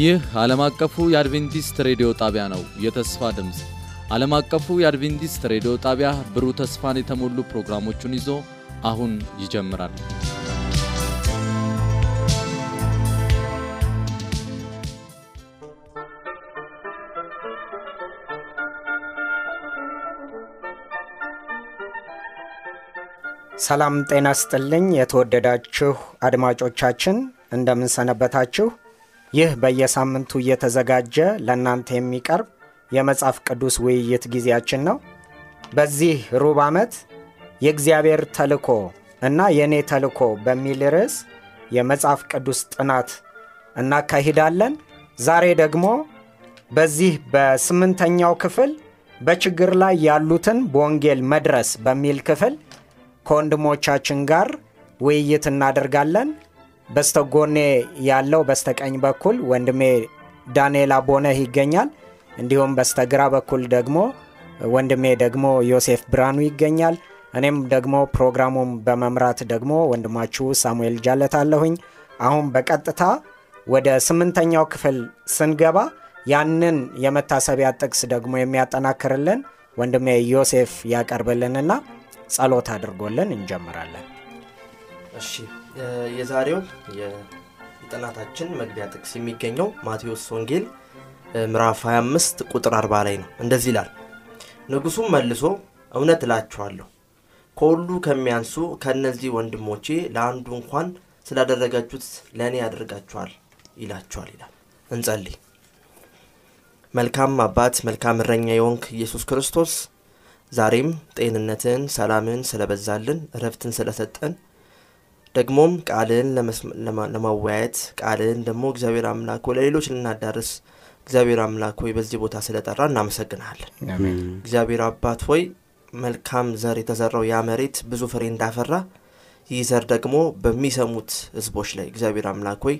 ይህ ዓለም አቀፉ የአድቬንቲስት ሬዲዮ ጣቢያ ነው። የተስፋ ድምፅ ዓለም አቀፉ የአድቬንቲስት ሬዲዮ ጣቢያ ብሩህ ተስፋን የተሞሉ ፕሮግራሞቹን ይዞ አሁን ይጀምራል። ሰላም ጤና ስጥልኝ። የተወደዳችሁ አድማጮቻችን እንደምንሰነበታችሁ። ይህ በየሳምንቱ እየተዘጋጀ ለእናንተ የሚቀርብ የመጽሐፍ ቅዱስ ውይይት ጊዜያችን ነው። በዚህ ሩብ ዓመት የእግዚአብሔር ተልኮ እና የእኔ ተልኮ በሚል ርዕስ የመጽሐፍ ቅዱስ ጥናት እናካሂዳለን። ዛሬ ደግሞ በዚህ በስምንተኛው ክፍል በችግር ላይ ያሉትን በወንጌል መድረስ በሚል ክፍል ከወንድሞቻችን ጋር ውይይት እናደርጋለን። በስተጎኔ ያለው በስተቀኝ በኩል ወንድሜ ዳንኤል አቦነህ ይገኛል። እንዲሁም በስተግራ በኩል ደግሞ ወንድሜ ደግሞ ዮሴፍ ብርሃኑ ይገኛል። እኔም ደግሞ ፕሮግራሙን በመምራት ደግሞ ወንድማችሁ ሳሙኤል ጃለታለሁኝ። አሁን በቀጥታ ወደ ስምንተኛው ክፍል ስንገባ ያንን የመታሰቢያ ጥቅስ ደግሞ የሚያጠናክርልን ወንድሜ ዮሴፍ ያቀርብልንና ጸሎት አድርጎልን እንጀምራለን። እሺ የዛሬው የጥናታችን መግቢያ ጥቅስ የሚገኘው ማቴዎስ ወንጌል ምዕራፍ 25 ቁጥር 40 ላይ ነው። እንደዚህ ይላል፣ ንጉሡም መልሶ እውነት እላችኋለሁ ከሁሉ ከሚያንሱ ከእነዚህ ወንድሞቼ ለአንዱ እንኳን ስላደረጋችሁት ለእኔ ያደርጋችኋል ይላችኋል ይላል። እንጸልይ። መልካም አባት መልካም እረኛ የሆንክ ኢየሱስ ክርስቶስ ዛሬም ጤንነትን፣ ሰላምን ስለበዛልን እረፍትን ስለሰጠን ደግሞም ቃልን ለማወያየት ቃልን ደግሞ እግዚአብሔር አምላክ ሆይ ለሌሎች ልናዳርስ እግዚአብሔር አምላክ ሆይ በዚህ ቦታ ስለጠራ እናመሰግናለን። እግዚአብሔር አባት ሆይ መልካም ዘር የተዘራው ያ መሬት ብዙ ፍሬ እንዳፈራ ይህ ዘር ደግሞ በሚሰሙት ህዝቦች ላይ እግዚአብሔር አምላክ ሆይ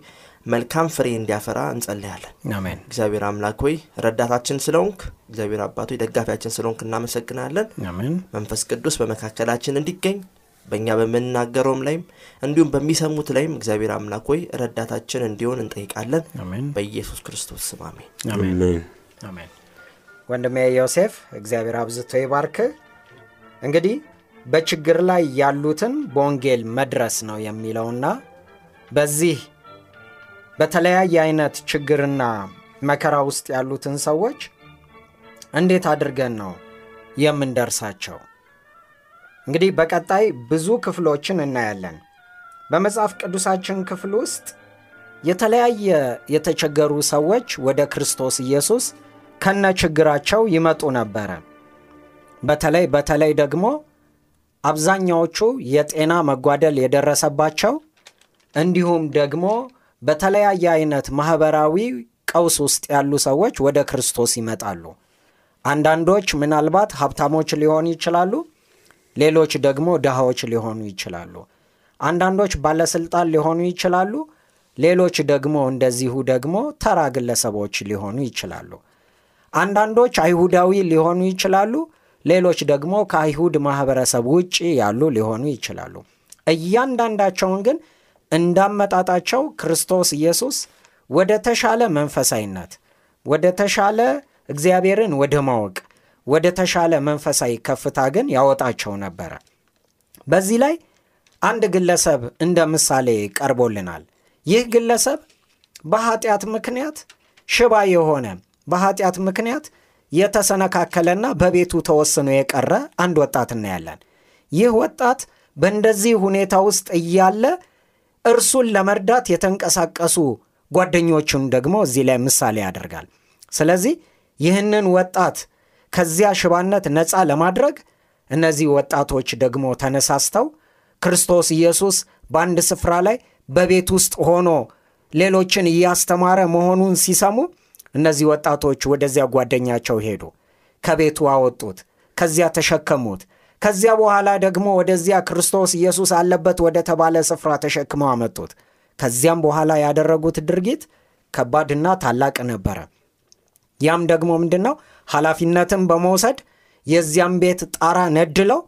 መልካም ፍሬ እንዲያፈራ እንጸልያለን። አሜን። እግዚአብሔር አምላክ ሆይ ረዳታችን ስለሆንክ እግዚአብሔር አባት ሆይ ደጋፊያችን ስለሆንክ እናመሰግናለን። መንፈስ ቅዱስ በመካከላችን እንዲገኝ በእኛ በምንናገረውም ላይም እንዲሁም በሚሰሙት ላይም እግዚአብሔር አምላክ ሆይ ረዳታችን እንዲሆን እንጠይቃለን። በኢየሱስ ክርስቶስ ስም አሜን። ወንድሜ ዮሴፍ እግዚአብሔር አብዝቶ ይባርክ። እንግዲህ በችግር ላይ ያሉትን በወንጌል መድረስ ነው የሚለውና በዚህ በተለያየ አይነት ችግርና መከራ ውስጥ ያሉትን ሰዎች እንዴት አድርገን ነው የምንደርሳቸው? እንግዲህ በቀጣይ ብዙ ክፍሎችን እናያለን። በመጽሐፍ ቅዱሳችን ክፍል ውስጥ የተለያየ የተቸገሩ ሰዎች ወደ ክርስቶስ ኢየሱስ ከነ ችግራቸው ይመጡ ነበረ። በተለይ በተለይ ደግሞ አብዛኛዎቹ የጤና መጓደል የደረሰባቸው እንዲሁም ደግሞ በተለያየ አይነት ማህበራዊ ቀውስ ውስጥ ያሉ ሰዎች ወደ ክርስቶስ ይመጣሉ። አንዳንዶች ምናልባት ሀብታሞች ሊሆኑ ይችላሉ፣ ሌሎች ደግሞ ድሃዎች ሊሆኑ ይችላሉ። አንዳንዶች ባለስልጣን ሊሆኑ ይችላሉ፣ ሌሎች ደግሞ እንደዚሁ ደግሞ ተራ ግለሰቦች ሊሆኑ ይችላሉ። አንዳንዶች አይሁዳዊ ሊሆኑ ይችላሉ፣ ሌሎች ደግሞ ከአይሁድ ማህበረሰብ ውጭ ያሉ ሊሆኑ ይችላሉ። እያንዳንዳቸውን ግን እንዳመጣጣቸው ክርስቶስ ኢየሱስ ወደ ተሻለ መንፈሳዊነት፣ ወደ ተሻለ እግዚአብሔርን ወደ ማወቅ፣ ወደ ተሻለ መንፈሳዊ ከፍታ ግን ያወጣቸው ነበረ። በዚህ ላይ አንድ ግለሰብ እንደ ምሳሌ ቀርቦልናል። ይህ ግለሰብ በኃጢአት ምክንያት ሽባ የሆነ በኃጢአት ምክንያት የተሰነካከለና በቤቱ ተወስኖ የቀረ አንድ ወጣት እናያለን። ይህ ወጣት በእንደዚህ ሁኔታ ውስጥ እያለ እርሱን ለመርዳት የተንቀሳቀሱ ጓደኞቹን ደግሞ እዚህ ላይ ምሳሌ ያደርጋል። ስለዚህ ይህንን ወጣት ከዚያ ሽባነት ነፃ ለማድረግ እነዚህ ወጣቶች ደግሞ ተነሳስተው ክርስቶስ ኢየሱስ በአንድ ስፍራ ላይ በቤት ውስጥ ሆኖ ሌሎችን እያስተማረ መሆኑን ሲሰሙ እነዚህ ወጣቶች ወደዚያ ጓደኛቸው ሄዱ። ከቤቱ አወጡት፣ ከዚያ ተሸከሙት። ከዚያ በኋላ ደግሞ ወደዚያ ክርስቶስ ኢየሱስ አለበት ወደ ተባለ ስፍራ ተሸክመው አመጡት። ከዚያም በኋላ ያደረጉት ድርጊት ከባድና ታላቅ ነበረ። ያም ደግሞ ምንድን ነው? ኃላፊነትን በመውሰድ የዚያም ቤት ጣራ ነድለው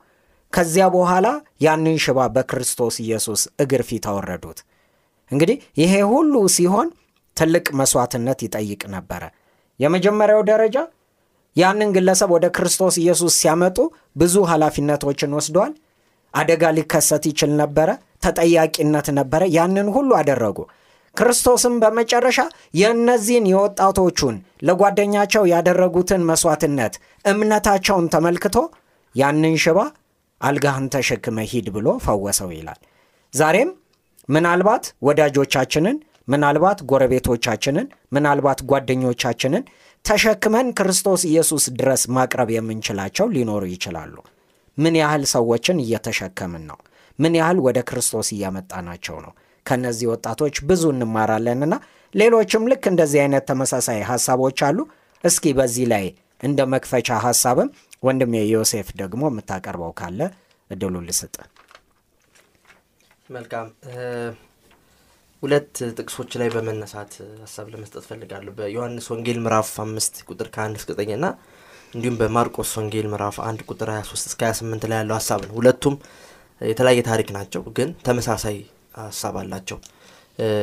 ከዚያ በኋላ ያንን ሽባ በክርስቶስ ኢየሱስ እግር ፊት አወረዱት። እንግዲህ ይሄ ሁሉ ሲሆን ትልቅ መስዋዕትነት ይጠይቅ ነበረ። የመጀመሪያው ደረጃ ያንን ግለሰብ ወደ ክርስቶስ ኢየሱስ ሲያመጡ ብዙ ኃላፊነቶችን ወስደዋል። አደጋ ሊከሰት ይችል ነበረ፣ ተጠያቂነት ነበረ። ያንን ሁሉ አደረጉ። ክርስቶስም በመጨረሻ የእነዚህን የወጣቶቹን ለጓደኛቸው ያደረጉትን መስዋዕትነት እምነታቸውን ተመልክቶ ያንን ሽባ አልጋህን ተሸክመ ሂድ ብሎ ፈወሰው ይላል። ዛሬም ምናልባት ወዳጆቻችንን፣ ምናልባት ጎረቤቶቻችንን፣ ምናልባት ጓደኞቻችንን ተሸክመን ክርስቶስ ኢየሱስ ድረስ ማቅረብ የምንችላቸው ሊኖሩ ይችላሉ። ምን ያህል ሰዎችን እየተሸከምን ነው? ምን ያህል ወደ ክርስቶስ እያመጣናቸው ነው? ከነዚህ ወጣቶች ብዙ እንማራለንና ሌሎችም ልክ እንደዚህ አይነት ተመሳሳይ ሀሳቦች አሉ። እስኪ በዚህ ላይ እንደ መክፈቻ ሀሳብም ወንድሜ ዮሴፍ ደግሞ የምታቀርበው ካለ እድሉ ልስጥ። መልካም ሁለት ጥቅሶች ላይ በመነሳት ሀሳብ ለመስጠት ፈልጋለሁ። በዮሐንስ ወንጌል ምዕራፍ አምስት ቁጥር ከአንድ እስከ ዘጠኝና እንዲሁም በማርቆስ ወንጌል ምዕራፍ አንድ ቁጥር 23 እስከ 28 ላይ ያለው ሀሳብ ነው። ሁለቱም የተለያየ ታሪክ ናቸው፣ ግን ተመሳሳይ ሀሳብ አላቸው።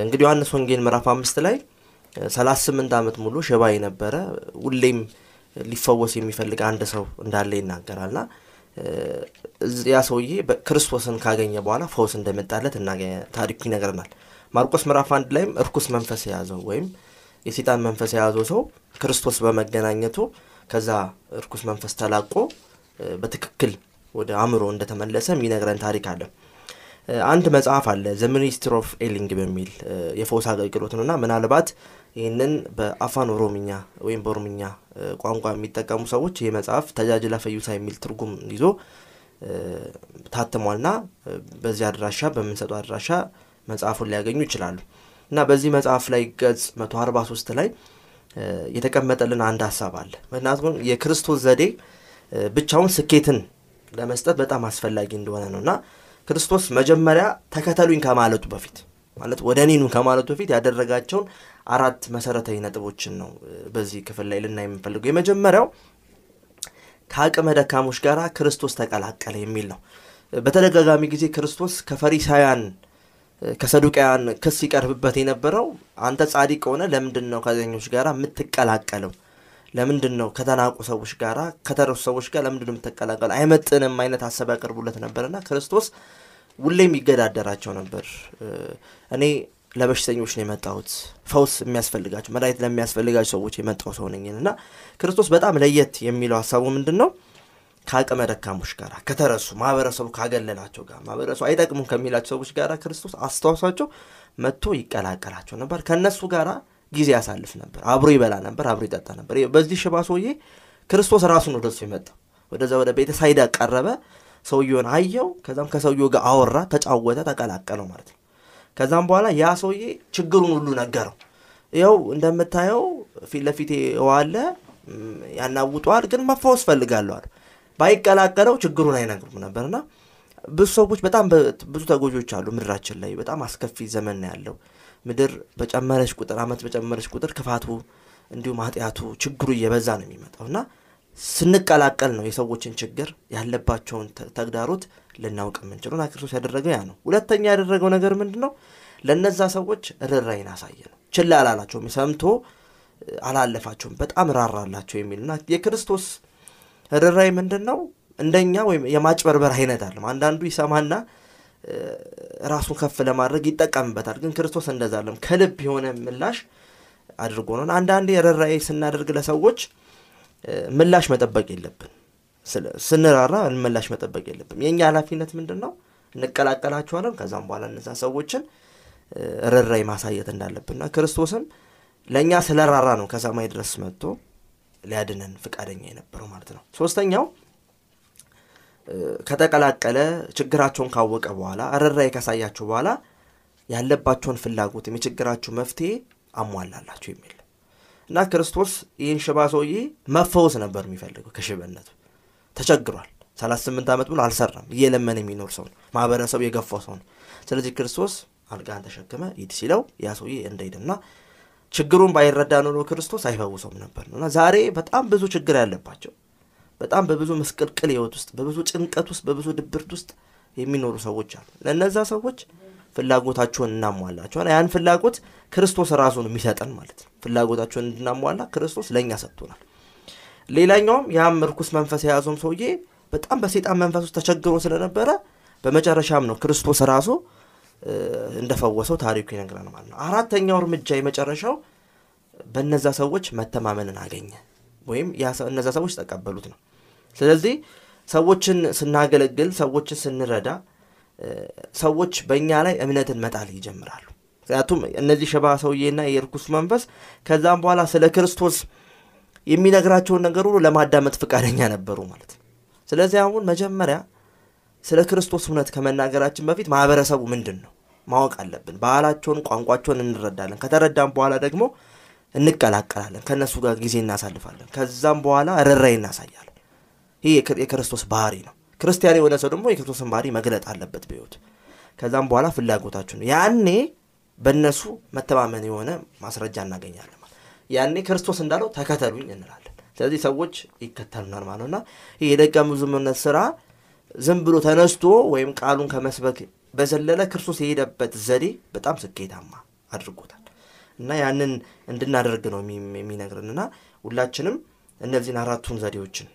እንግዲህ ዮሐንስ ወንጌል ምዕራፍ አምስት ላይ 38 ዓመት ሙሉ ሽባ የነበረ ሁሌም ሊፈወስ የሚፈልግ አንድ ሰው እንዳለ ይናገራልና ያ ሰውዬ ክርስቶስን ካገኘ በኋላ ፈውስ እንደመጣለት ታሪኩ ይነግረናል። ማርቆስ ምዕራፍ አንድ ላይም እርኩስ መንፈስ የያዘው ወይም የሴጣን መንፈስ የያዘው ሰው ክርስቶስ በመገናኘቱ ከዛ እርኩስ መንፈስ ተላቆ በትክክል ወደ አእምሮ እንደተመለሰ የሚነግረን ታሪክ አለ። አንድ መጽሐፍ አለ The Ministry of Healing በሚል የፈውስ አገልግሎት ነው። እና ምናልባት ይህንን በአፋን ኦሮምኛ ወይም በኦሮምኛ ቋንቋ የሚጠቀሙ ሰዎች ይህ መጽሐፍ Tajaajila Fayyisaa የሚል ትርጉም ይዞ ታትሟልና በዚህ አድራሻ በምንሰጠው አድራሻ መጽሐፉን ሊያገኙ ይችላሉ። እና በዚህ መጽሐፍ ላይ ገጽ 143 ላይ የተቀመጠልን አንድ ሀሳብ አለ። ምክንያቱም የክርስቶስ ዘዴ ብቻውን ስኬትን ለመስጠት በጣም አስፈላጊ እንደሆነ ነው። እና ክርስቶስ መጀመሪያ ተከተሉኝ ከማለቱ በፊት ማለት ወደ እኔኑ ከማለቱ በፊት ያደረጋቸውን አራት መሰረታዊ ነጥቦችን ነው በዚህ ክፍል ላይ ልናይ የምንፈልገው። የመጀመሪያው ከአቅመ ደካሞች ጋር ክርስቶስ ተቀላቀለ የሚል ነው። በተደጋጋሚ ጊዜ ክርስቶስ ከፈሪሳውያን ከሰዱቃውያን ክስ ይቀርብበት የነበረው አንተ ጻድቅ ሆነ ለምንድን ነው ከዘኞች ጋር የምትቀላቀለው? ለምንድን ነው ከተናቁ ሰዎች ጋር ከተረሱ ሰዎች ጋር ለምንድን ነው የምትቀላቀለው? አይመጥንም አይነት ሀሳብ ያቀርቡለት ነበርና ክርስቶስ ሁሌም ይገዳደራቸው ነበር። እኔ ለበሽተኞች ነው የመጣሁት፣ ፈውስ የሚያስፈልጋቸው መድኃኒት ለሚያስፈልጋቸው ሰዎች የመጣው ሰው ነኝ እና ክርስቶስ በጣም ለየት የሚለው ሀሳቡ ምንድን ነው? ከአቅመ ደካሞች ጋር ከተረሱ ማህበረሰቡ ካገለላቸው ጋር ማህበረሰቡ አይጠቅሙም ከሚላቸው ሰዎች ጋር ክርስቶስ አስታውሷቸው መጥቶ ይቀላቀላቸው ነበር። ከእነሱ ጋር ጊዜ ያሳልፍ ነበር። አብሮ ይበላ ነበር፣ አብሮ ይጠጣ ነበር። በዚህ ሽባ ሰውዬ ክርስቶስ ራሱን ወደሱ የመጣው ወደዛ ወደ ቤተ ቀረበ፣ ሰውየውን አየው። ከዛም ከሰውየው ጋር አወራ፣ ተጫወተ፣ ተቀላቀለው ማለት ነው። ከዛም በኋላ ያ ሰውዬ ችግሩን ሁሉ ነገረው። ይኸው እንደምታየው ፊት ለፊቴ ዋለ ያናውጠዋል፣ ግን መፈወስ ፈልጋለዋል ባይቀላቀለው ችግሩን አይነግሩም ነበርና ብዙ ሰዎች በጣም ብዙ ተጎጆች አሉ ምድራችን ላይ በጣም አስከፊ ዘመን ነው ያለው ምድር በጨመረች ቁጥር አመት በጨመረች ቁጥር ክፋቱ እንዲሁም ኃጢአቱ ችግሩ እየበዛ ነው የሚመጣው። እና ስንቀላቀል ነው የሰዎችን ችግር ያለባቸውን ተግዳሮት ልናውቅ የምንችለው። እና ክርስቶስ ያደረገው ያ ነው። ሁለተኛ ያደረገው ነገር ምንድን ነው ለእነዛ ሰዎች ርኅራኄን አሳየ ነው። ችላ አላላቸውም። ሰምቶ አላለፋቸውም። በጣም ራራላቸው የሚልና የክርስቶስ ርኅራኄ ምንድን ነው እንደኛ ወይም የማጭበርበር አይነት አለም አንዳንዱ ይሰማና ራሱን ከፍ ለማድረግ ይጠቀምበታል። ግን ክርስቶስ እንደዛ አለም ከልብ የሆነ ምላሽ አድርጎ ነው። አንዳንዴ ርኅራኄ ስናደርግ ለሰዎች ምላሽ መጠበቅ የለብን። ስንራራ ምላሽ መጠበቅ የለብን። የእኛ ኃላፊነት ምንድን ነው እንቀላቀላቸዋለን። ከዛም በኋላ እነዛ ሰዎችን ርኅራኄ ማሳየት እንዳለብንና ክርስቶስም ለእኛ ስለራራ ነው ከሰማይ ድረስ መጥቶ ሊያድነን ፍቃደኛ የነበረው ማለት ነው። ሶስተኛው ከተቀላቀለ ችግራቸውን ካወቀ በኋላ ርኅራኄ ካሳያቸው በኋላ ያለባቸውን ፍላጎትም የችግራቸው መፍትሄ አሟላላቸው የሚል እና ክርስቶስ ይህን ሽባ ሰውዬ መፈወስ ነበር የሚፈልገው ከሽበነቱ ተቸግሯል። ሰላሳ ስምንት ዓመት ብሎ አልሰራም። እየለመን የሚኖር ሰው ነው። ማህበረሰቡ የገፋው ሰው ነው። ስለዚህ ክርስቶስ አልጋን ተሸክመ ሂድ ሲለው ያ ሰውዬ እንደሄድና ችግሩን ባይረዳ ኖሮ ክርስቶስ አይፈውሰውም ነበር እና ዛሬ በጣም ብዙ ችግር ያለባቸው በጣም በብዙ ምስቅልቅል ህይወት ውስጥ በብዙ ጭንቀት ውስጥ በብዙ ድብርት ውስጥ የሚኖሩ ሰዎች አሉ ለእነዛ ሰዎች ፍላጎታቸውን እናሟላቸዋል። ያን ፍላጎት ክርስቶስ ራሱን የሚሰጠን ማለት ነው። ፍላጎታቸውን እንድናሟላ ክርስቶስ ለእኛ ሰጥቶናል። ሌላኛውም ያም እርኩስ መንፈስ የያዘውም ሰውዬ በጣም በሴጣን መንፈስ ውስጥ ተቸግሮ ስለነበረ በመጨረሻም ነው ክርስቶስ ራሱ እንደፈወሰው ታሪኩ ይነግረን ማለት ነው። አራተኛው እርምጃ የመጨረሻው በነዛ ሰዎች መተማመንን አገኘ ወይም እነዛ ሰዎች ተቀበሉት ነው። ስለዚህ ሰዎችን ስናገለግል፣ ሰዎችን ስንረዳ ሰዎች በእኛ ላይ እምነትን መጣል ይጀምራሉ። ምክንያቱም እነዚህ ሽባ ሰውዬና የርኩስ መንፈስ ከዛም በኋላ ስለ ክርስቶስ የሚነግራቸውን ነገር ሁሉ ለማዳመጥ ፈቃደኛ ነበሩ ማለት ነው። ስለዚህ አሁን መጀመሪያ ስለ ክርስቶስ እውነት ከመናገራችን በፊት ማህበረሰቡ ምንድን ነው ማወቅ አለብን። ባህላቸውን፣ ቋንቋቸውን እንረዳለን። ከተረዳም በኋላ ደግሞ እንቀላቀላለን፣ ከእነሱ ጋር ጊዜ እናሳልፋለን። ከዛም በኋላ ርኅራኄ እናሳያለን። ይህ የክርስቶስ ባህሪ ነው። ክርስቲያን የሆነ ሰው ደግሞ የክርስቶስን ባህሪ መግለጥ አለበት በሕይወት ከዛም በኋላ ፍላጎታችሁ ነው። ያኔ በእነሱ መተማመን የሆነ ማስረጃ እናገኛለን። ያኔ ክርስቶስ እንዳለው ተከተሉኝ እንላለን። ስለዚህ ሰዎች ይከተሉናል ማለት ነውና ይህ የደቀ መዝሙርነት ስራ ዝም ብሎ ተነስቶ ወይም ቃሉን ከመስበክ በዘለለ ክርስቶስ የሄደበት ዘዴ በጣም ስኬታማ አድርጎታል እና ያንን እንድናደርግ ነው የሚነግርን እና ሁላችንም እነዚህን አራቱን ዘዴዎችን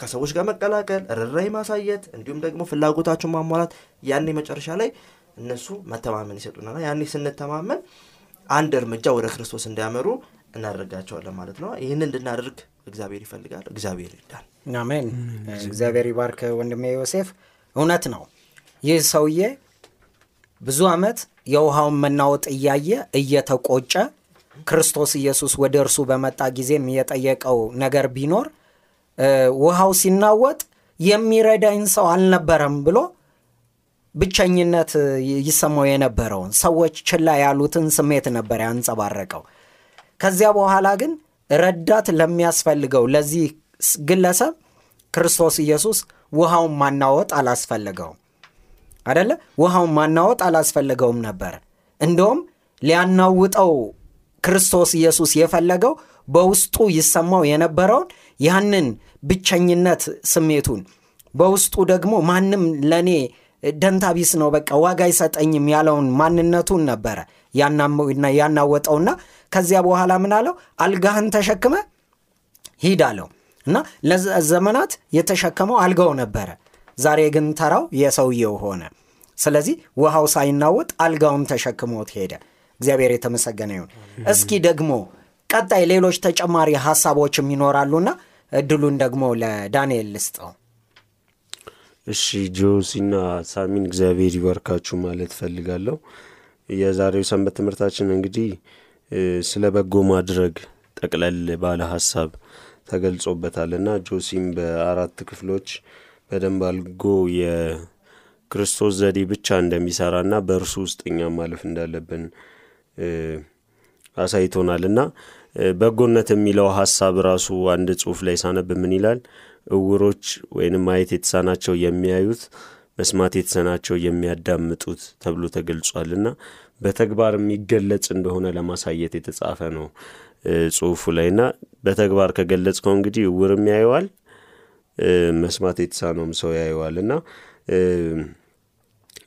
ከሰዎች ጋር መቀላቀል፣ ርኅራኄ ማሳየት እንዲሁም ደግሞ ፍላጎታቸውን ማሟላት ያኔ መጨረሻ ላይ እነሱ መተማመን ይሰጡናል። ያኔ ስንተማመን አንድ እርምጃ ወደ ክርስቶስ እንዲያመሩ እናደርጋቸዋለን ማለት ነው። ይህን እንድናደርግ እግዚአብሔር ይፈልጋል። እግዚአብሔር ይርዳል። አሜን። እግዚአብሔር ይባርክ ወንድሜ ዮሴፍ። እውነት ነው። ይህ ሰውዬ ብዙ ዓመት የውሃውን መናወጥ እያየ እየተቆጨ ክርስቶስ ኢየሱስ ወደ እርሱ በመጣ ጊዜም የጠየቀው ነገር ቢኖር ውሃው ሲናወጥ የሚረዳኝ ሰው አልነበረም ብሎ ብቸኝነት ይሰማው የነበረውን ሰዎች ችላ ያሉትን ስሜት ነበር ያንጸባረቀው። ከዚያ በኋላ ግን ረዳት ለሚያስፈልገው ለዚህ ግለሰብ ክርስቶስ ኢየሱስ ውሃውን ማናወጥ አላስፈልገውም አደለ? ውሃውን ማናወጥ አላስፈልገውም ነበር። እንደውም ሊያናውጠው ክርስቶስ ኢየሱስ የፈለገው በውስጡ ይሰማው የነበረውን ያንን ብቸኝነት ስሜቱን በውስጡ ደግሞ ማንም ለእኔ ደንታቢስ ነው በቃ ዋጋ አይሰጠኝም ያለውን ማንነቱን ነበረ ያናወጠውና ከዚያ በኋላ ምን አለው? አልጋህን ተሸክመ ሂድ አለው እና ለዘመናት የተሸከመው አልጋው ነበረ። ዛሬ ግን ተራው የሰውየው ሆነ። ስለዚህ ውሃው ሳይናወጥ አልጋውን ተሸክሞት ሄደ። እግዚአብሔር የተመሰገነ ይሁን። እስኪ ደግሞ ቀጣይ ሌሎች ተጨማሪ ሀሳቦችም ይኖራሉና እድሉን ደግሞ ለዳንኤል ልስጠው። እሺ ጆሲና ሳሚን እግዚአብሔር ይባርካችሁ ማለት ፈልጋለሁ። የዛሬው ሰንበት ትምህርታችን እንግዲህ ስለ በጎ ማድረግ ጠቅለል ባለ ሀሳብ ተገልጾበታል እና ጆሲም በአራት ክፍሎች በደንብ አልጎ የክርስቶስ ዘዴ ብቻ እንደሚሰራና በእርሱ ውስጥ እኛም ማለፍ እንዳለብን አሳይቶናል እና በጎነት የሚለው ሀሳብ ራሱ አንድ ጽሁፍ ላይ ሳነብ ምን ይላል? እውሮች ወይንም ማየት የተሳናቸው የሚያዩት፣ መስማት የተሳናቸው የሚያዳምጡት ተብሎ ተገልጿል እና በተግባር የሚገለጽ እንደሆነ ለማሳየት የተጻፈ ነው ጽሁፉ ላይ እና በተግባር ከገለጽከው እንግዲህ እውርም ያየዋል፣ መስማት የተሳነውም ሰው ያየዋል እና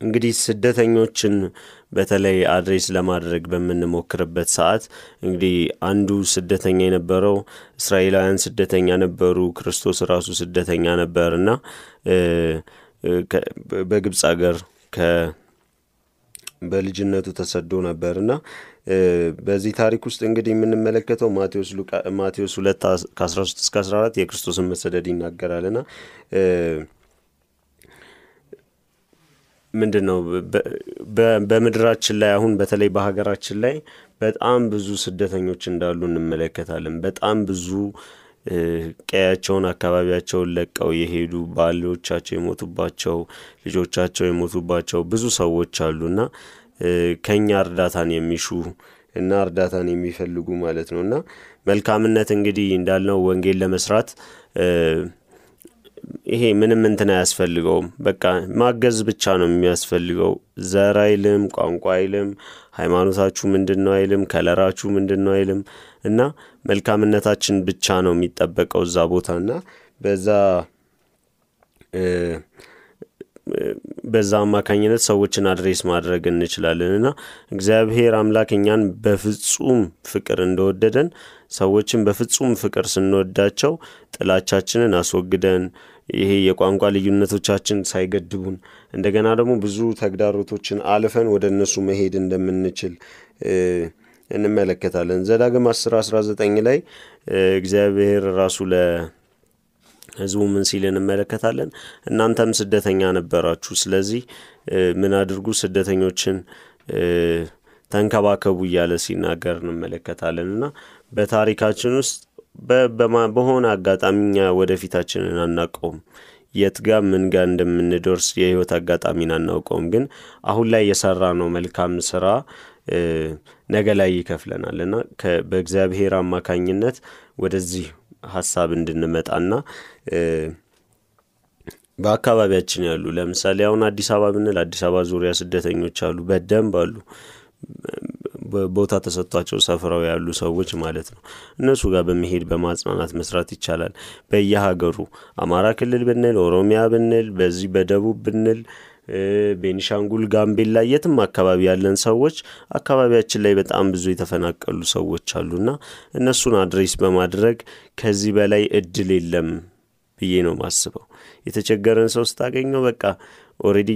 እንግዲህ ስደተኞችን በተለይ አድሬስ ለማድረግ በምንሞክርበት ሰዓት እንግዲህ አንዱ ስደተኛ የነበረው እስራኤላውያን ስደተኛ ነበሩ። ክርስቶስ ራሱ ስደተኛ ነበር እና በግብፅ ሀገር በልጅነቱ ተሰዶ ነበር እና በዚህ ታሪክ ውስጥ እንግዲህ የምንመለከተው ማቴዎስ ሁለት ከ13 እስከ 14 የክርስቶስን መሰደድ ይናገራል እና ምንድን ነው በምድራችን ላይ አሁን በተለይ በሀገራችን ላይ በጣም ብዙ ስደተኞች እንዳሉ እንመለከታለን። በጣም ብዙ ቀያቸውን አካባቢያቸውን ለቀው የሄዱ ባሎቻቸው የሞቱባቸው ልጆቻቸው የሞቱባቸው ብዙ ሰዎች አሉና ከኛ እርዳታን የሚሹ እና እርዳታን የሚፈልጉ ማለት ነው። እና መልካምነት እንግዲህ እንዳልነው ወንጌል ለመስራት ይሄ ምንም እንትን አያስፈልገውም። በቃ ማገዝ ብቻ ነው የሚያስፈልገው። ዘር አይልም፣ ቋንቋ አይልም፣ ሃይማኖታችሁ ምንድን ነው አይልም፣ color አችሁ ምንድን ነው አይልም እና መልካምነታችን ብቻ ነው የሚጠበቀው እዛ ቦታ እና በዛ በዛ አማካኝነት ሰዎችን address ማድረግ እንችላለን እና እግዚአብሔር አምላክ እኛን በፍጹም ፍቅር እንደወደደን ሰዎችን በፍጹም ፍቅር ስንወዳቸው ጥላቻችንን አስወግደን ይሄ የቋንቋ ልዩነቶቻችን ሳይገድቡን እንደገና ደግሞ ብዙ ተግዳሮቶችን አልፈን ወደ እነሱ መሄድ እንደምንችል እንመለከታለን። ዘዳግም 10 19 ላይ እግዚአብሔር ራሱ ለሕዝቡ ምን ሲል እንመለከታለን? እናንተም ስደተኛ ነበራችሁ፣ ስለዚህ ምን አድርጉ? ስደተኞችን ተንከባከቡ እያለ ሲናገር እንመለከታለን እና በታሪካችን ውስጥ በሆነ አጋጣሚ እኛ ወደፊታችንን አናውቀውም። የት ጋ ምን ጋ እንደምንደርስ የህይወት አጋጣሚን አናውቀውም። ግን አሁን ላይ የሰራ ነው መልካም ስራ ነገ ላይ ይከፍለናል እና በእግዚአብሔር አማካኝነት ወደዚህ ሀሳብ እንድንመጣና በአካባቢያችን ያሉ ለምሳሌ አሁን አዲስ አበባ ብንል አዲስ አበባ ዙሪያ ስደተኞች አሉ፣ በደንብ አሉ። ቦታ ተሰጥቷቸው ሰፍረው ያሉ ሰዎች ማለት ነው። እነሱ ጋር በመሄድ በማጽናናት መስራት ይቻላል። በየሀገሩ አማራ ክልል ብንል፣ ኦሮሚያ ብንል፣ በዚህ በደቡብ ብንል፣ ቤኒሻንጉል፣ ጋምቤላ የትም አካባቢ ያለን ሰዎች አካባቢያችን ላይ በጣም ብዙ የተፈናቀሉ ሰዎች አሉና እነሱን address በማድረግ ከዚህ በላይ እድል የለም ብዬ ነው ማስበው። የተቸገረን ሰው ስታገኘው በቃ already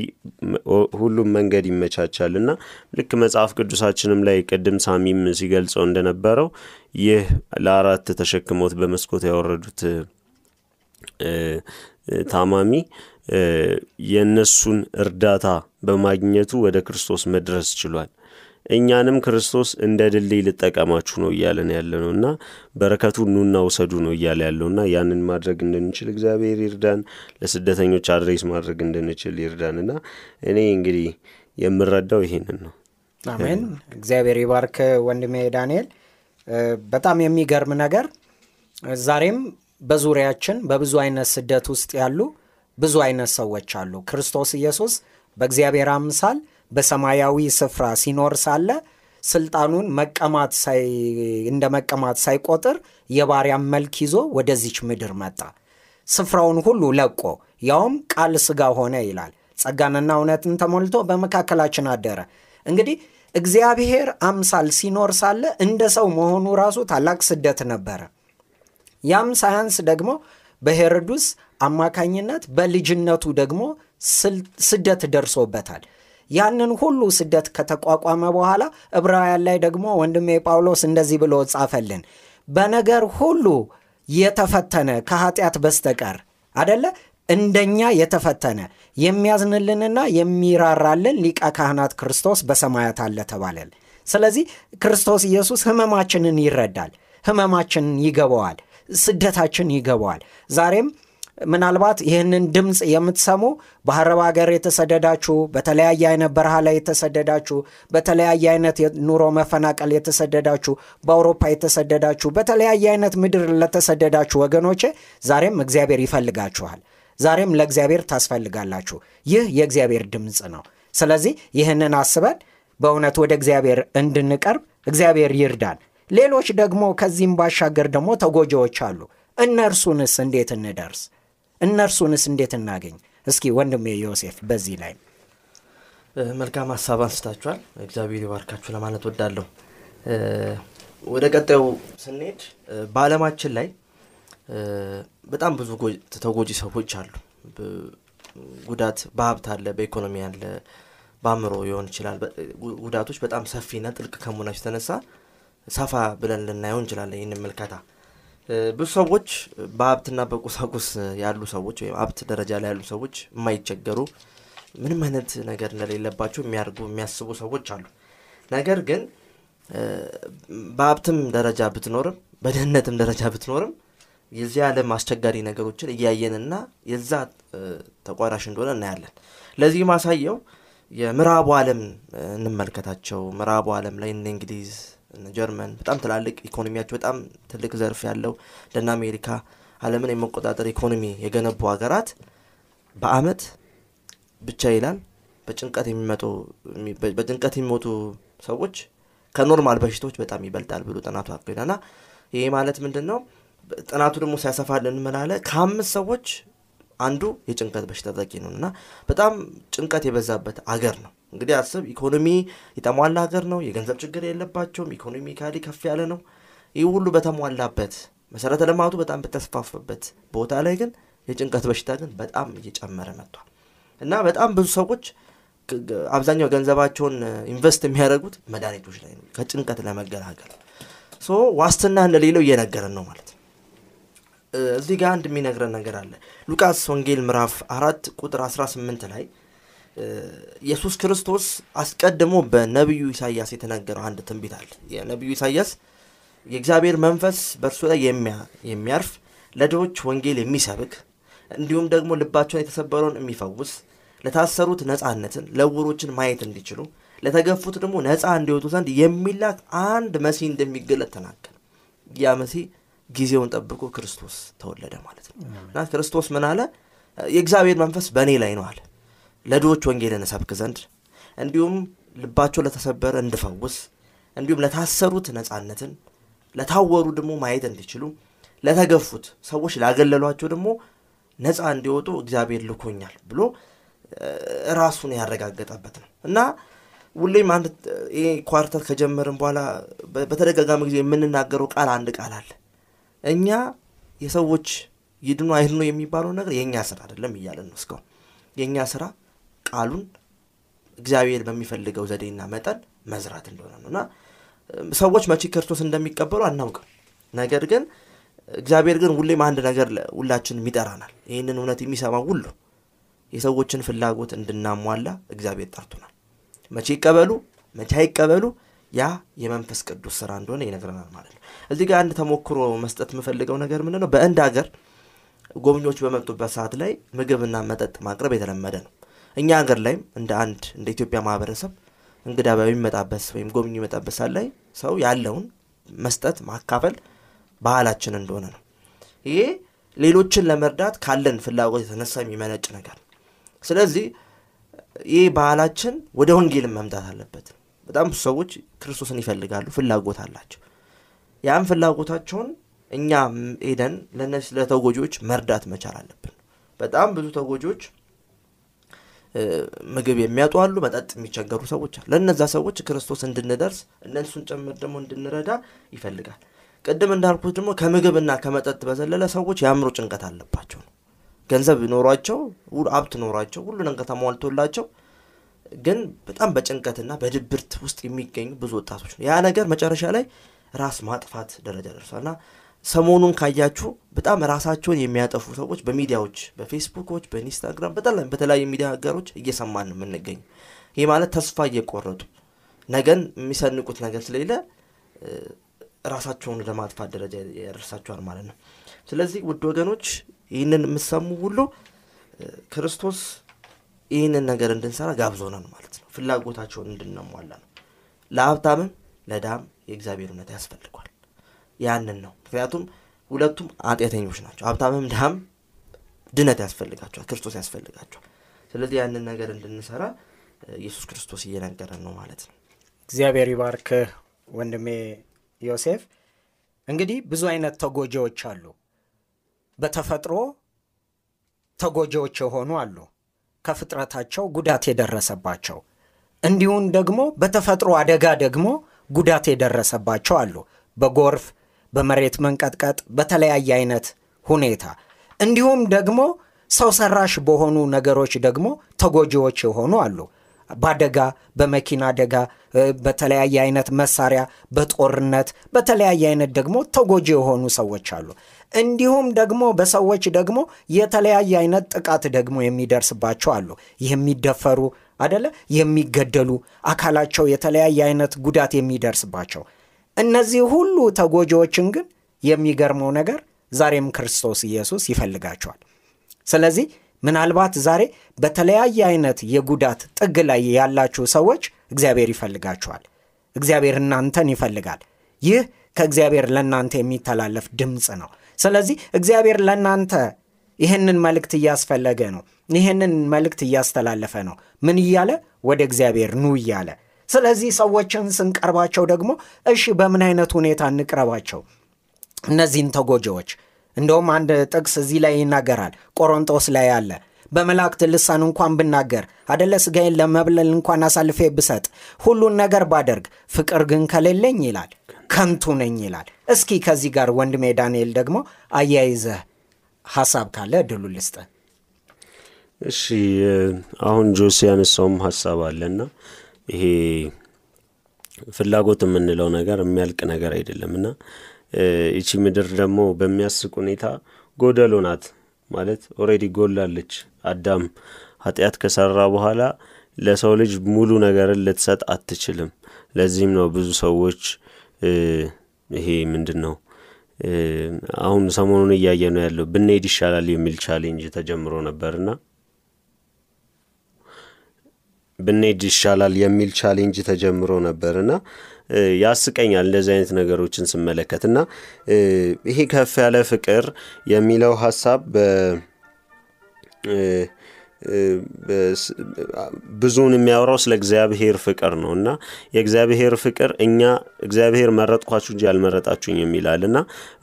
ሁሉም መንገድ ይመቻቻል እና ልክ መጽሐፍ ቅዱሳችንም ላይ ቅድም ሳሚም ሲገልጸው እንደነበረው ይህ ለአራት ተሸክሞት በመስኮት ያወረዱት ታማሚ የእነሱን እርዳታ በማግኘቱ ወደ ክርስቶስ መድረስ ችሏል። እኛንም ክርስቶስ እንደ ድልድይ ልጠቀማችሁ ነው እያለን ያለ ነው እና በረከቱ ኑና ውሰዱ ነው እያለ ያለው እና ያንን ማድረግ እንድንችል እግዚአብሔር ይርዳን። ለስደተኞች address ማድረግ እንድንችል ይርዳን እና እኔ እንግዲህ የምረዳው ይሄንን ነው። አሜን። እግዚአብሔር ይባርክ ወንድሜ ዳንኤል። በጣም የሚገርም ነገር ዛሬም በዙሪያችን በብዙ አይነት ስደት ውስጥ ያሉ ብዙ አይነት ሰዎች አሉ። ክርስቶስ ኢየሱስ በእግዚአብሔር አምሳል በሰማያዊ ስፍራ ሲኖር ሳለ ስልጣኑን መቀማት እንደ መቀማት ሳይቆጥር የባሪያም መልክ ይዞ ወደዚች ምድር መጣ። ስፍራውን ሁሉ ለቆ ያውም ቃል ሥጋ ሆነ ይላል። ጸጋንና እውነትን ተሞልቶ በመካከላችን አደረ። እንግዲህ እግዚአብሔር አምሳል ሲኖር ሳለ እንደ ሰው መሆኑ ራሱ ታላቅ ስደት ነበረ። ያም ሳያንስ ደግሞ በሄሮድስ አማካኝነት በልጅነቱ ደግሞ ስደት ደርሶበታል። ያንን ሁሉ ስደት ከተቋቋመ በኋላ ዕብራውያን ላይ ደግሞ ወንድሜ ጳውሎስ እንደዚህ ብሎ ጻፈልን። በነገር ሁሉ የተፈተነ ከኃጢአት በስተቀር አደለ እንደኛ የተፈተነ የሚያዝንልንና የሚራራልን ሊቀ ካህናት ክርስቶስ በሰማያት አለ ተባለን። ስለዚህ ክርስቶስ ኢየሱስ ሕመማችንን ይረዳል፣ ሕመማችንን ይገባዋል፣ ስደታችን ይገባዋል። ዛሬም ምናልባት ይህንን ድምፅ የምትሰሙ በአረብ ሀገር የተሰደዳችሁ፣ በተለያየ አይነት በረሃ ላይ የተሰደዳችሁ፣ በተለያየ አይነት ኑሮ መፈናቀል የተሰደዳችሁ፣ በአውሮፓ የተሰደዳችሁ፣ በተለያየ አይነት ምድር ለተሰደዳችሁ ወገኖቼ ዛሬም እግዚአብሔር ይፈልጋችኋል። ዛሬም ለእግዚአብሔር ታስፈልጋላችሁ። ይህ የእግዚአብሔር ድምፅ ነው። ስለዚህ ይህንን አስበን በእውነት ወደ እግዚአብሔር እንድንቀርብ እግዚአብሔር ይርዳን። ሌሎች ደግሞ ከዚህም ባሻገር ደግሞ ተጎጂዎች አሉ። እነርሱንስ እንዴት እንደርስ? እነርሱንስ እንዴት እናገኝ? እስኪ ወንድሜ ዮሴፍ በዚህ ላይ መልካም ሀሳብ አንስታችኋል። እግዚአብሔር ይባርካችሁ ለማለት ወዳለሁ። ወደ ቀጣዩ ስንሄድ በዓለማችን ላይ በጣም ብዙ ተጎጂ ሰዎች አሉ። ጉዳት በሀብት አለ፣ በኢኮኖሚ አለ፣ በአእምሮ ሊሆን ይችላል። ጉዳቶች በጣም ሰፊና ጥልቅ ከመሆናቸው የተነሳ ሰፋ ብለን ልናየው እንችላለን። ይህንን ምልከታ ብዙ ሰዎች በሀብትና በቁሳቁስ ያሉ ሰዎች ወይም ሀብት ደረጃ ላይ ያሉ ሰዎች የማይቸገሩ ምንም አይነት ነገር እንደሌለባቸው የሚያርጉ የሚያስቡ ሰዎች አሉ። ነገር ግን በሀብትም ደረጃ ብትኖርም በድህነትም ደረጃ ብትኖርም የዚህ ዓለም አስቸጋሪ ነገሮችን እያየንና የዛ ተቋዳሽ እንደሆነ እናያለን። ለዚህ ማሳየው የምዕራቡ ዓለም እንመልከታቸው። ምዕራቡ ዓለም ላይ እነ እንግሊዝ ጀርመን በጣም ትላልቅ ኢኮኖሚያቸው በጣም ትልቅ ዘርፍ ያለው እንደነ አሜሪካ ዓለምን የመቆጣጠር ኢኮኖሚ የገነቡ ሀገራት በአመት ብቻ ይላል በጭንቀት የሚመጡ በጭንቀት የሚሞቱ ሰዎች ከኖርማል በሽታዎች በጣም ይበልጣል ብሎ ጥናቱ አካሂዷልና ይሄ ማለት ምንድን ነው? ጥናቱ ደግሞ ሲያሰፋልን ምን አለ? ከአምስት ሰዎች አንዱ የጭንቀት በሽታ ተጠቂ ነው እና በጣም ጭንቀት የበዛበት አገር ነው። እንግዲህ አስብ፣ ኢኮኖሚ የተሟላ ሀገር ነው። የገንዘብ ችግር የለባቸውም። economically ከፍ ያለ ነው። ይህ ሁሉ በተሟላበት መሰረተ ልማቱ በጣም በተስፋፋበት ቦታ ላይ ግን የጭንቀት በሽታ ግን በጣም እየጨመረ መጥቷል እና በጣም ብዙ ሰዎች አብዛኛው ገንዘባቸውን invest የሚያደርጉት መድኃኒቶች ላይ ነው ከጭንቀት ለመገላገል so ዋስትና እንደሌለው እየነገረን ነው ማለት እዚህ ጋር አንድ የሚነግረን ነገር አለ። ሉቃስ ወንጌል ምዕራፍ አራት ቁጥር 18 ላይ ኢየሱስ ክርስቶስ አስቀድሞ በነቢዩ ኢሳያስ የተነገረው አንድ ትንቢት አለ። የነቢዩ ኢሳያስ የእግዚአብሔር መንፈስ በእርሱ ላይ የሚያርፍ ለድሆች ወንጌል የሚሰብክ እንዲሁም ደግሞ ልባቸውን የተሰበረውን የሚፈውስ ለታሰሩት ነፃነትን፣ ለዕውሮችን ማየት እንዲችሉ፣ ለተገፉት ደግሞ ነፃ እንዲወጡ ዘንድ የሚላክ አንድ መሲህ እንደሚገለጥ ተናገረ። ያ መሲህ ጊዜውን ጠብቆ ክርስቶስ ተወለደ ማለት ነው እና ክርስቶስ ምን አለ? የእግዚአብሔር መንፈስ በእኔ ላይ ነው አለ ለድሆች ወንጌልን እሰብክ ዘንድ እንዲሁም ልባቸው ለተሰበረ እንድፈውስ እንዲሁም ለታሰሩት ነፃነትን ለታወሩ ደግሞ ማየት እንዲችሉ ለተገፉት ሰዎች ላገለሏቸው ደግሞ ነፃ እንዲወጡ እግዚአብሔር ልኮኛል ብሎ ራሱን ያረጋገጠበት ነው እና ሁሌም አንድ ኳርተር ከጀመርን በኋላ በተደጋጋሚ ጊዜ የምንናገረው ቃል አንድ ቃል አለ። እኛ የሰዎች ይድኑ አይድኑ የሚባለው ነገር የእኛ ስራ አይደለም እያለን ነው እስካሁን። የእኛ ስራ ቃሉን እግዚአብሔር በሚፈልገው ዘዴና መጠን መዝራት እንደሆነ ነው እና ሰዎች መቼ ክርስቶስ እንደሚቀበሉ አናውቅም። ነገር ግን እግዚአብሔር ግን ሁሌም አንድ ነገር ሁላችንም ይጠራናል። ይህንን እውነት የሚሰማው ሁሉ የሰዎችን ፍላጎት እንድናሟላ እግዚአብሔር ጠርቶናል። መቼ ይቀበሉ መቼ አይቀበሉ ያ የመንፈስ ቅዱስ ስራ እንደሆነ ይነግረናል ማለት ነው። እዚህ ጋር አንድ ተሞክሮ መስጠት የምፈልገው ነገር ምንድን ነው? በእንድ ሀገር ጎብኚዎች በመጡበት ሰዓት ላይ ምግብና መጠጥ ማቅረብ የተለመደ ነው። እኛ ሀገር ላይም እንደ አንድ እንደ ኢትዮጵያ ማህበረሰብ እንግዳ በሚመጣበት ወይም ጎብኚ የሚመጣበት ሰዓት ላይ ሰው ያለውን መስጠት ማካፈል ባህላችን እንደሆነ ነው። ይሄ ሌሎችን ለመርዳት ካለን ፍላጎት የተነሳ የሚመነጭ ነገር ስለዚህ ይህ ባህላችን ወደ ወንጌልን መምጣት አለበት። በጣም ብዙ ሰዎች ክርስቶስን ይፈልጋሉ፣ ፍላጎት አላቸው። ያም ፍላጎታቸውን እኛ ሄደን ለነዚህ ለተጎጂዎች መርዳት መቻል አለብን። በጣም ብዙ ተጎጂዎች ምግብ የሚያጡ አሉ፣ መጠጥ የሚቸገሩ ሰዎች አሉ። ለእነዛ ሰዎች ክርስቶስ እንድንደርስ እነሱን ጭምር ደግሞ እንድንረዳ ይፈልጋል። ቅድም እንዳልኩት ደግሞ ከምግብና ከመጠጥ በዘለለ ሰዎች የአእምሮ ጭንቀት አለባቸው ነው ገንዘብ ኖሯቸው ሀብት ኖሯቸው ሁሉ ነገር ተሟልቶላቸው ግን በጣም በጭንቀትና በድብርት ውስጥ የሚገኙ ብዙ ወጣቶች ነው። ያ ነገር መጨረሻ ላይ ራስ ማጥፋት ደረጃ ደርሷልና ሰሞኑን ካያችሁ በጣም ራሳቸውን የሚያጠፉ ሰዎች በሚዲያዎች በፌስቡኮች፣ በኢንስታግራም በተለያዩ ሚዲያ ሀገሮች እየሰማን ነው የምንገኙ። ይህ ማለት ተስፋ እየቆረጡ ነገን የሚሰንቁት ነገር ስለሌለ ራሳቸውን ወደ ማጥፋት ደረጃ ያደርሳቸዋል ማለት ነው። ስለዚህ ውድ ወገኖች ይህንን የምሰሙ ሁሉ ክርስቶስ ይህንን ነገር እንድንሰራ ጋብዞናል ማለት ነው። ፍላጎታቸውን እንድንሟላ ነው። ለሀብታምም ለድሃም የእግዚአብሔር እውነት ያስፈልጓል። ያንን ነው። ምክንያቱም ሁለቱም ኃጢአተኞች ናቸው። ሀብታምም ድሃም ድነት ያስፈልጋቸዋል፣ ክርስቶስ ያስፈልጋቸዋል። ስለዚህ ያንን ነገር እንድንሰራ ኢየሱስ ክርስቶስ እየነገረን ነው ማለት ነው። እግዚአብሔር ይባርክህ ወንድሜ ዮሴፍ። እንግዲህ ብዙ አይነት ተጎጂዎች አሉ። በተፈጥሮ ተጎጂዎች የሆኑ አሉ፣ ከፍጥረታቸው ጉዳት የደረሰባቸው እንዲሁም ደግሞ በተፈጥሮ አደጋ ደግሞ ጉዳት የደረሰባቸው አሉ። በጎርፍ፣ በመሬት መንቀጥቀጥ፣ በተለያየ አይነት ሁኔታ እንዲሁም ደግሞ ሰው ሰራሽ በሆኑ ነገሮች ደግሞ ተጎጂዎች የሆኑ አሉ። በአደጋ በመኪና አደጋ፣ በተለያየ አይነት መሳሪያ፣ በጦርነት በተለያየ አይነት ደግሞ ተጎጂ የሆኑ ሰዎች አሉ። እንዲሁም ደግሞ በሰዎች ደግሞ የተለያየ አይነት ጥቃት ደግሞ የሚደርስባቸው አሉ። የሚደፈሩ አደለ፣ የሚገደሉ አካላቸው የተለያየ አይነት ጉዳት የሚደርስባቸው እነዚህ ሁሉ ተጎጂዎችን ግን የሚገርመው ነገር ዛሬም ክርስቶስ ኢየሱስ ይፈልጋቸዋል። ስለዚህ ምናልባት ዛሬ በተለያየ አይነት የጉዳት ጥግ ላይ ያላችሁ ሰዎች እግዚአብሔር ይፈልጋችኋል። እግዚአብሔር እናንተን ይፈልጋል። ይህ ከእግዚአብሔር ለእናንተ የሚተላለፍ ድምፅ ነው። ስለዚህ እግዚአብሔር ለእናንተ ይህንን መልእክት እያስፈለገ ነው። ይህንን መልእክት እያስተላለፈ ነው። ምን እያለ? ወደ እግዚአብሔር ኑ እያለ። ስለዚህ ሰዎችን ስንቀርባቸው ደግሞ እሺ፣ በምን አይነት ሁኔታ እንቅረባቸው? እነዚህን ተጎጂዎች እንደውም አንድ ጥቅስ እዚህ ላይ ይናገራል። ቆሮንጦስ ላይ አለ። በመላእክት ልሳን እንኳን ብናገር አደለ ስጋዬን ለመብለል እንኳን አሳልፌ ብሰጥ ሁሉን ነገር ባደርግ ፍቅር ግን ከሌለኝ ይላል ከንቱ ነኝ ይላል። እስኪ ከዚህ ጋር ወንድሜ ዳንኤል ደግሞ አያይዘህ ሀሳብ ካለ እድሉ ልስጥ። እሺ አሁን ጆሲ ያነሳውም ሀሳብ አለና ይሄ ፍላጎት የምንለው ነገር የሚያልቅ ነገር አይደለም እና ይቺ ምድር ደግሞ በሚያስቅ ሁኔታ ጎደሎ ናት ማለት already ጎድላለች። አዳም ኃጢአት ከሰራ በኋላ ለሰው ልጅ ሙሉ ነገርን ልትሰጥ አትችልም። ለዚህም ነው ብዙ ሰዎች ይሄ ምንድን ነው አሁን ሰሞኑን እያየ ነው ያለው ብንሄድ ይሻላል የሚል challenge ተጀምሮ ነበርና ብንሄድ ይሻላል የሚል challenge ተጀምሮ ነበርና ያስቀኛል እንደዚህ አይነት ነገሮችን ስመለከት እና ይሄ ከፍ ያለ ፍቅር የሚለው ሀሳብ ብዙውን የሚያወራው ስለ እግዚአብሔር ፍቅር ነው እና የእግዚአብሔር ፍቅር እኛ እግዚአብሔር መረጥኳችሁ እንጂ አልመረጣችሁኝም ይላል እና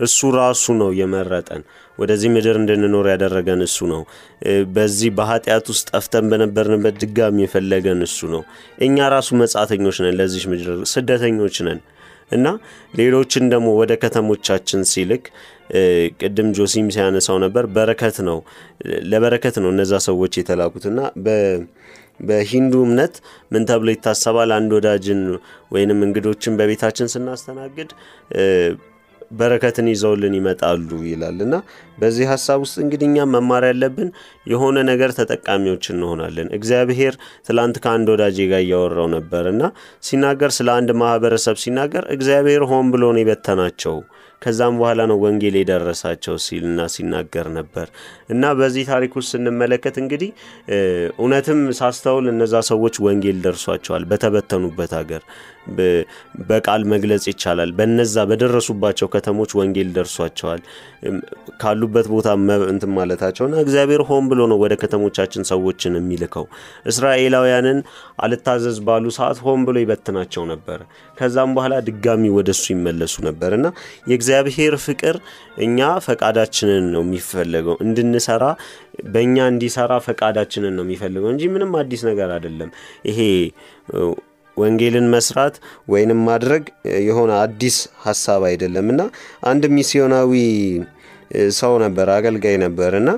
እሱ ራሱ ነው የመረጠን ወደዚህ ምድር እንድንኖር ያደረገን እሱ ነው። በዚህ በኃጢአት ውስጥ ጠፍተን በነበርንበት ድጋሚ የፈለገን እሱ ነው። እኛ ራሱ መጻተኞች ነን፣ ለዚች ምድር ስደተኞች ነን እና ሌሎችን ደግሞ ወደ ከተሞቻችን ሲልክ ቅድም ጆሲም ሲያነሳው ነበር በረከት ነው ለበረከት ነው እነዛ ሰዎች የተላኩት እና በሂንዱ እምነት ምን ተብሎ ይታሰባል? አንድ ወዳጅን ወይንም እንግዶችን በቤታችን ስናስተናግድ በረከትን ይዘውልን ይመጣሉ ይላል እና በዚህ ሀሳብ ውስጥ እንግዲህ እኛም መማር ያለብን የሆነ ነገር ተጠቃሚዎች እንሆናለን። እግዚአብሔር ትላንት ከአንድ ወዳጄ ጋር እያወራው ነበር እና ሲናገር ስለ አንድ ማህበረሰብ ሲናገር እግዚአብሔር ሆን ብሎ ነው የበተናቸው ከዛም በኋላ ነው ወንጌል የደረሳቸው ሲልና ሲናገር ነበር እና በዚህ ታሪክ ውስጥ ስንመለከት እንግዲህ እውነትም ሳስተውል እነዛ ሰዎች ወንጌል ደርሷቸዋል። በተበተኑበት ሀገር በቃል መግለጽ ይቻላል። በነዛ በደረሱባቸው ከተሞች ወንጌል ደርሷቸዋል። ካሉበት ቦታ እንትን ማለታቸውና እግዚአብሔር ሆን ብሎ ነው ወደ ከተሞቻችን ሰዎችን የሚልከው። እስራኤላውያንን አልታዘዝ ባሉ ሰዓት ሆን ብሎ ይበትናቸው ነበር። ከዛም በኋላ ድጋሚ ወደ እሱ ይመለሱ ነበር እና የእግዚአብሔር ፍቅር እኛ ፈቃዳችንን ነው የሚፈለገው። እንድንሰራ በእኛ እንዲሰራ ፈቃዳችንን ነው የሚፈልገው እንጂ ምንም አዲስ ነገር አይደለም። ይሄ ወንጌልን መስራት ወይንም ማድረግ የሆነ አዲስ ሀሳብ አይደለም። እና አንድ ሚስዮናዊ ሰው ነበር፣ አገልጋይ ነበር። እና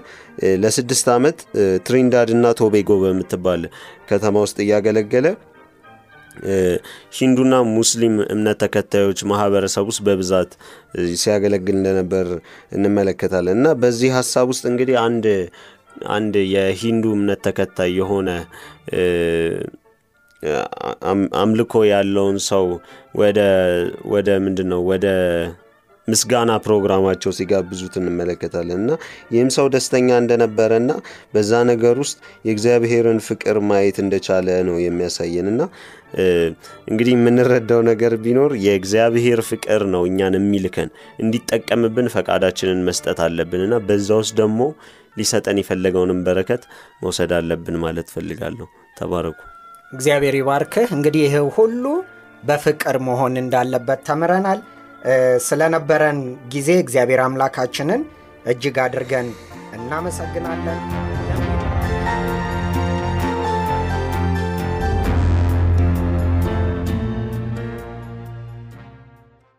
ለስድስት ዓመት ትሪንዳድ እና ቶቤጎ በምትባል ከተማ ውስጥ እያገለገለ ሂንዱና ሙስሊም እምነት ተከታዮች ማህበረሰብ ውስጥ በብዛት ሲያገለግል እንደነበር እንመለከታለን። እና በዚህ ሀሳብ ውስጥ እንግዲህ አንድ አንድ የሂንዱ እምነት ተከታይ የሆነ አምልኮ ያለውን ሰው ወደ ወደ ምንድን ነው ወደ ምስጋና ፕሮግራማቸው ሲጋብዙት እንመለከታለን እና ይህም ሰው ደስተኛ እንደነበረና በዛ ነገር ውስጥ የእግዚአብሔርን ፍቅር ማየት እንደቻለ ነው የሚያሳየን እና እንግዲህ የምንረዳው ነገር ቢኖር የእግዚአብሔር ፍቅር ነው እኛን የሚልከን እንዲጠቀምብን ፈቃዳችንን መስጠት አለብን እና በዛ ውስጥ ደግሞ ሊሰጠን የፈለገውንም በረከት መውሰድ አለብን ማለት ፈልጋለሁ። ተባረኩ። እግዚአብሔር ይባርክህ። እንግዲህ ይህ ሁሉ በፍቅር መሆን እንዳለበት ተምረናል። ስለነበረን ጊዜ እግዚአብሔር አምላካችንን እጅግ አድርገን እናመሰግናለን።